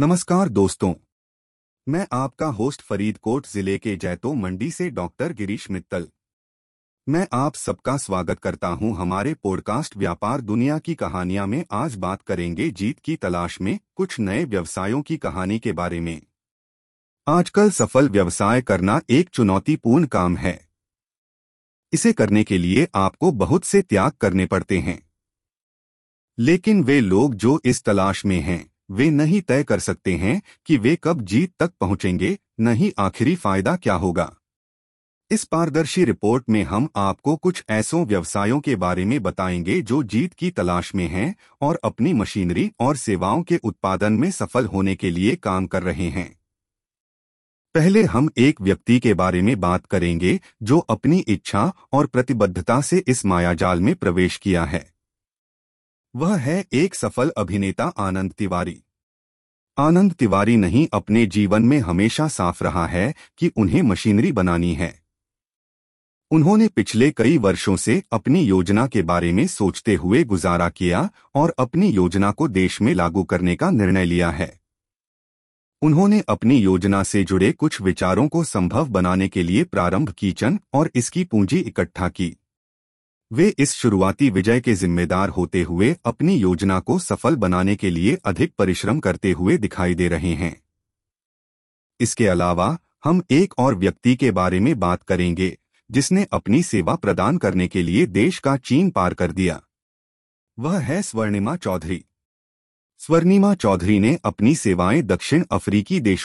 नमस्कार दोस्तों। मैं आपका होस्ट फरीदकोट ज़िले के जैतो मंडी से डॉक्टर गिरीश मित्तल। मैं आप सबका स्वागत करता हूँ हमारे पॉडकास्ट व्यापार दुनिया की कहानियाँ में। आज बात करेंगे जीत की तलाश में कुछ नए व्यवसायों की कहानी के बारे में। आजकल सफल व्यवसाय करना एक चुनौतीपूर्ण काम है। इसे करने के लिए आपको बहुत से त्याग करने पड़ते हैं। लेकिन वे लोग जो इस तलाश में हैं वे नहीं तय कर सकते हैं कि वे कब जीत तक पहुँचेंगे, नहीं आखिरी फ़ायदा क्या होगा। इस पारदर्शी रिपोर्ट में हम आपको कुछ ऐसों व्यवसायों के बारे में बताएँगे जो जीत की तलाश में हैं और अपनी मशीनरी और सेवाओं के उत्पादन में सफल होने के लिए काम कर रहे हैं। पहले हम एक व्यक्ति के बारे में बात करेंगे जो अपनी इच्छा और प्रतिबद्धता से इस मायाजाल में प्रवेश किया है। वह है एक सफल अभिनेता आनंद तिवारी। आनंद तिवारी नहीं, अपने जीवन में हमेशा साफ़ रहा है कि उन्हें मशीनरी बनानी है। उन्होंने पिछले कई वर्षों से अपनी योजना के बारे में सोचते हुए गुजारा किया और अपनी योजना को देश में लागू करने का निर्णय लिया है। उन्होंने अपनी योजना से जुड़े कुछ विचारों को संभव बनाने के लिए प्रारंभ कीचन और इसकी पूंजी इकट्ठा की। वे इस शुरुआती विजय के जिम्मेदार होते हुए अपनी योजना को सफल बनाने के लिए अधिक परिश्रम करते हुए दिखाई दे रहे हैं। इसके अलावा, हम एक और व्यक्ति के बारे में बात करेंगे, जिसने अपनी सेवा प्रदान करने के लिए देश का चीन पार कर दिया। वह है स्वर्णिमा चौधरी। स्वर्णिमा चौधरी ने अपनी सेवाएँ दक्षिण अफ्रीकी देशों